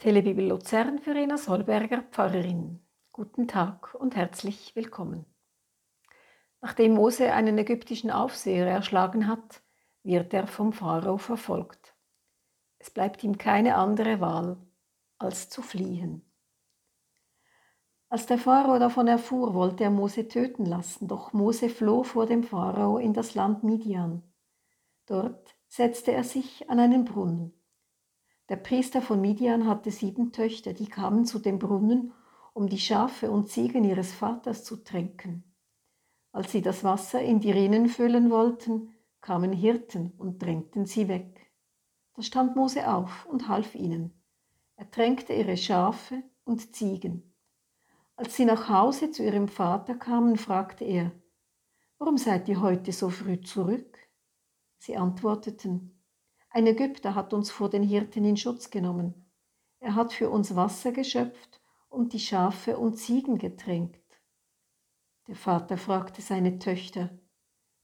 Telebibel Luzern für Rena Solberger Pfarrerin. Guten Tag und herzlich willkommen. Nachdem Mose einen ägyptischen Aufseher erschlagen hat, wird er vom Pharao verfolgt. Es bleibt ihm keine andere Wahl, als zu fliehen. Als der Pharao davon erfuhr, wollte er Mose töten lassen, doch Mose floh vor dem Pharao in das Land Midian. Dort setzte er sich an einen Brunnen. Der Priester von Midian hatte sieben Töchter, die kamen zu dem Brunnen, um die Schafe und Ziegen ihres Vaters zu tränken. Als sie das Wasser in die Rinnen füllen wollten, kamen Hirten und drängten sie weg. Da stand Mose auf und half ihnen. Er tränkte ihre Schafe und Ziegen. Als sie nach Hause zu ihrem Vater kamen, fragte er, Warum seid ihr heute so früh zurück? Sie antworteten, ein Ägypter hat uns vor den Hirten in Schutz genommen. Er hat für uns Wasser geschöpft und die Schafe und Ziegen getränkt. Der Vater fragte seine Töchter,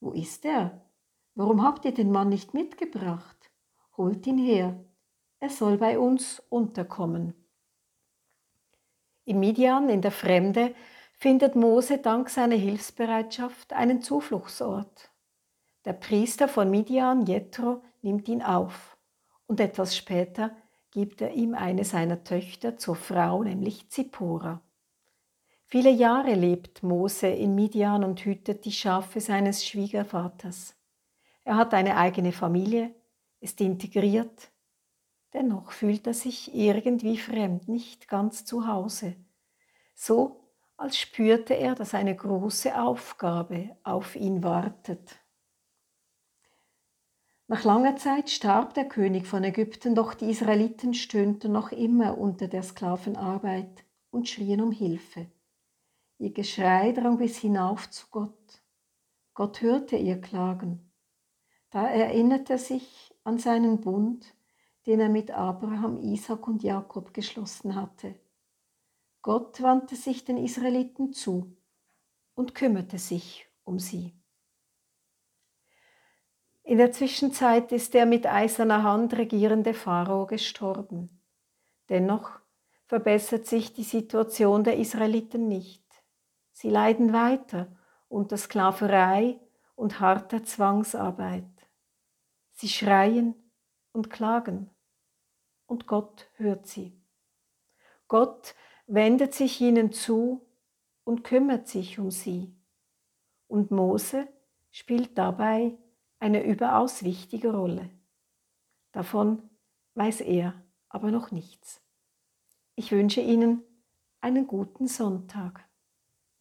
Wo ist er? Warum habt ihr den Mann nicht mitgebracht? Holt ihn her, er soll bei uns unterkommen. Im Midian, in der Fremde, findet Mose dank seiner Hilfsbereitschaft einen Zufluchtsort. Der Priester von Midian, Jethro, nimmt ihn auf und etwas später gibt er ihm eine seiner Töchter zur Frau, nämlich Zippora. Viele Jahre lebt Mose in Midian und hütet die Schafe seines Schwiegervaters. Er hat eine eigene Familie, ist integriert, dennoch fühlt er sich irgendwie fremd, nicht ganz zu Hause. So als spürte er, dass eine große Aufgabe auf ihn wartet. Nach langer Zeit starb der König von Ägypten, doch die Israeliten stöhnten noch immer unter der Sklavenarbeit und schrien um Hilfe. Ihr Geschrei drang bis hinauf zu Gott. Gott hörte ihr Klagen. Da erinnerte er sich an seinen Bund, den er mit Abraham, Isaac und Jakob geschlossen hatte. Gott wandte sich den Israeliten zu und kümmerte sich um sie. In der Zwischenzeit ist der mit eiserner Hand regierende Pharao gestorben. Dennoch verbessert sich die Situation der Israeliten nicht. Sie leiden weiter unter Sklaverei und harter Zwangsarbeit. Sie schreien und klagen und Gott hört sie. Gott wendet sich ihnen zu und kümmert sich um sie. Und Mose spielt dabei eine überaus wichtige Rolle. Davon weiß er aber noch nichts. Ich wünsche Ihnen einen guten Sonntag.